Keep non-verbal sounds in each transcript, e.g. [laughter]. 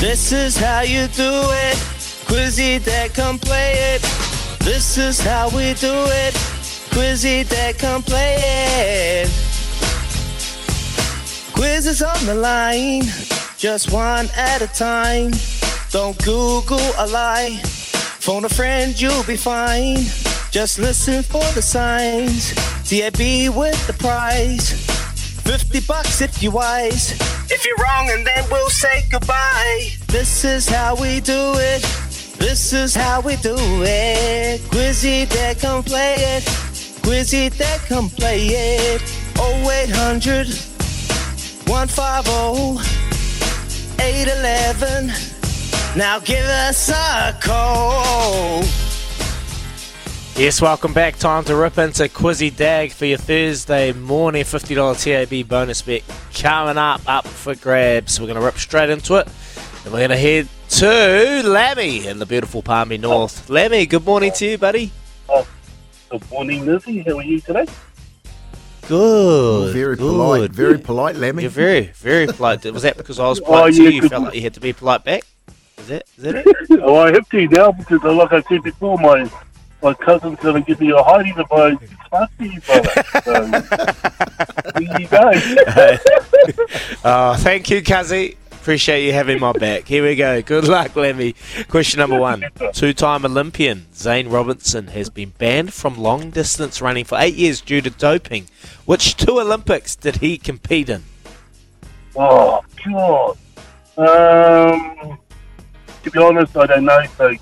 This is how you do it. Quizzy that come play it. This is how we do it. Quizzy that come play it. Quiz is on the line, just one at a time. Don't Google a lie. Phone a friend, you'll be fine. Just listen for the signs. TAB with the prize. 50 bucks if you're wise. If you're wrong, and then we'll say goodbye. This is how we do it. This is how we do it. Quizzy that come play it. Quizzy that come play it. 0800 150 811. Now give us a call. Yes, welcome back. Time to rip into Quizzy Dagg for your Thursday morning $50 TAB bonus bet coming up, up for grabs. We're going to rip straight into it. And we're going to head to Lammy in the beautiful Palmy North. Lammy, good morning to you, buddy. Oh, good morning, Lizzie. How are you today? Good. Very good. polite, very polite, Lemmy. You're very, very polite. Was that because I was [laughs] oh, polite Oh, to yeah, you? You felt like you had to be polite back? Is that, is that it? [laughs] oh, I have to now because, like I said before, my my cousin's going to give me a hiding if I smash you, brother. So, there you go. Oh, [laughs] thank you, Kazi. Appreciate you having my back. Here we go. Good luck, Lemmy. Question number one. Two time Olympian Zane Robertson has been banned from long distance running for eight years due to doping. Which two Olympics did he compete in? oh, God. Um, to be honest, I don't know. So,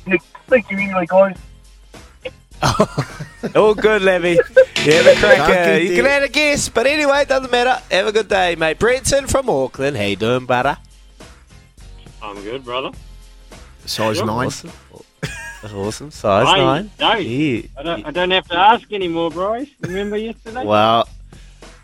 thank you anyway, guys. Oh, [laughs] all good, Lemmy. You have a cracker. Can't You can it. add a guess, but anyway, it doesn't matter. Have a good day, mate. Brenton from Auckland. How you doing, butter? I'm good, brother. Size nine. Awesome. That's awesome. Size I, nine. No, Yeah. I don't, I don't have to ask anymore, bros. Remember yesterday? Well,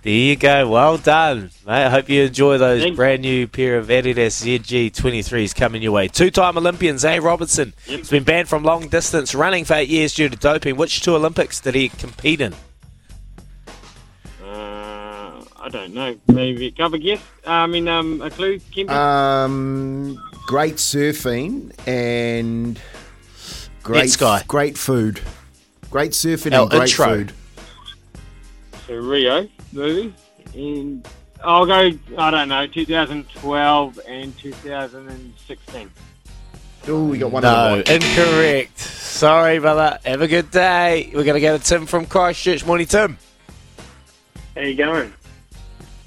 there you go. Well done, mate. I hope you enjoy those Thank- brand new pair of Adidas ZG23s coming your way. Two-time Olympian Zane Robertson Yep. has been banned from long distance running for eight years due to doping. Which two Olympics did he compete in? Uh, I don't know. Maybe a couple guess. I mean, um, a clue, Kimby. Um, great surfing and great Sky. great food. Great surfing and great intro. food. so Rio movie. And I'll go. I don't know. 2012 and 2016. Oh, we got one No, incorrect. Sorry, brother. Have a good day. We're going to go to Tim from Christchurch. Morning, Tim. How you going?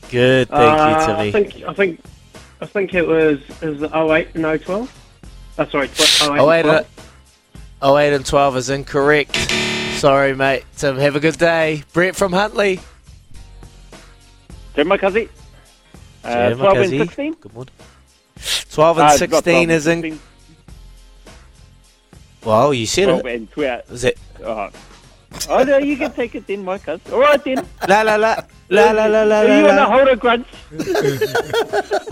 Good, thank Uh, you, Timmy. I think I think I think it was is it 08 and 012? Oh, sorry, tw- 08 Oh, and wait, 12. uh, 08 and 12 is incorrect. Sorry, mate. Tim, have a good day. Brett from Huntly. Tim Makazi. Uh, Yeah, 12 and 16. Good one. 12 and Uh, 16 is in. 16, Well, you said 12 it. and 12. Is it? Oh. oh, no, you can take it then, my cuz. All right then. La la la. La la la la Are la. you want to hold a grudge?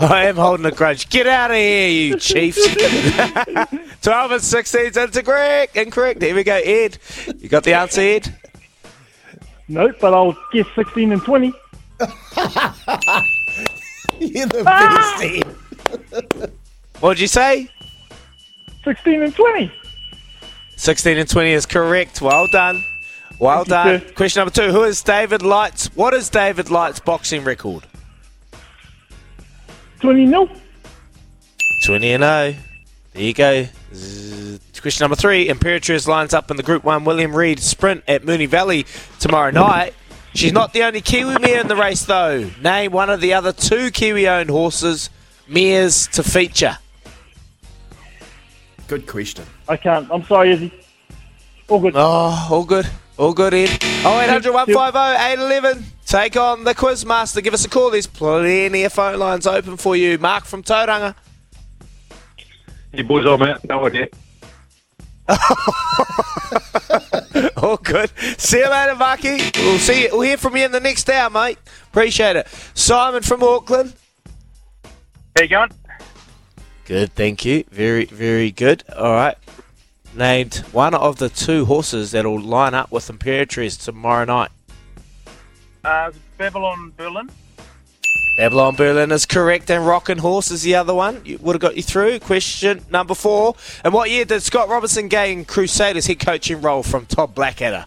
[laughs] I am holding a grudge. Get out of here, you chiefs. [laughs] 12 and 16 is incorrect. Incorrect. Here we go, Ed. You got the answer, Ed? No, but I'll guess 16 and 20. [laughs] You're the ah! best. Ed. What'd you say? 16 and 20. 16 and 20 is correct. Well done. Well Thank done. sir. Question number two. Who is David Light's? What is David Light's' boxing record? 20 nil. 20 and 0. There you go. Question number three. Imperatriz lines up in the Group 1 William Reid Sprint at Moonee Valley tomorrow night. She's not the only Kiwi mare in the race, though. Name one of the other two Kiwi owned horses, mares to feature. Good question. I can't. I'm sorry, Izzy. All good. Oh, all good. All good, Ed. 0800 150 811. Take on the Quizmaster. Give us a call. There's plenty of phone lines open for you. Mark from Tauranga. You boys, I'm out. No idea. [laughs] [laughs] All good. See you later, Marky. We'll see you. We'll hear from you in the next hour, mate. Appreciate it. Simon from Auckland. How you going? Good, thank you. Very, very good. All right. Named one of the two horses that'll line up with Imperatriz tomorrow night. Uh, Babylon Berlin. Babylon Berlin is correct, and Roch 'n' Horse is the other one. You would have got you through. Question number four. And what year did Scott Robertson gain Crusaders head coaching role from Todd Blackadder?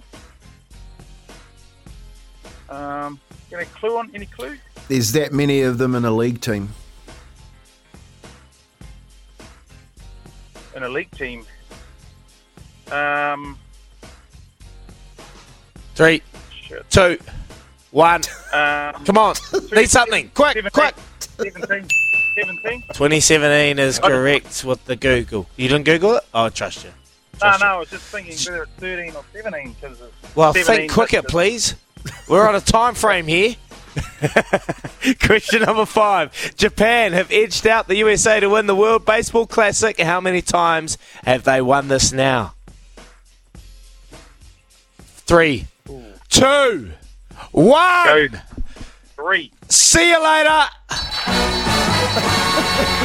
Um, any clue on any clue? There's that many of them in a league team. In a league team. Um, Three, shit. two, one. Um, Come on. Need something. Quick, 17, quick. 17. 17? 2017 is correct with the Google. You didn't Google it? Oh, I trust you. No, Trust no, you. I was just thinking whether it's 13 or 17 because Well, think quicker, please. We're on a time frame here. [laughs] Question number five. Japan have edged out the USA to win the World Baseball Classic. How many times have they won this now? Three, two, one. Three. See you later. [laughs]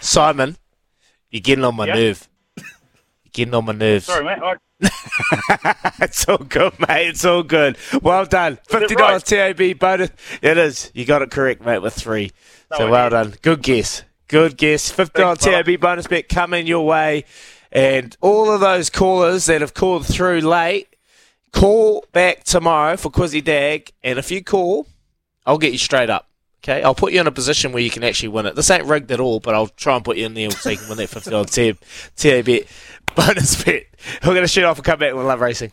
Simon, you're getting on my Yeah? nerve. You're getting on my nerves. Sorry, mate. I, [laughs] it's all good, mate. It's all good. Well done. Fifty dollars TAB bonus. It is. You got it correct, mate. With three. so No well idea. done. Good guess. Good guess. Fifty dollars TAB bonus bet coming your way, and all of those callers that have called through late, call back tomorrow for Quizzy Dagg, and if you call, I'll get you straight up. Okay, I'll put you in a position where you can actually win it. This ain't rigged at all, but I'll try and put you in there so you can win that fifty dollars TAB [laughs] bonus bet. We're to shoot off and come back with Love Racing.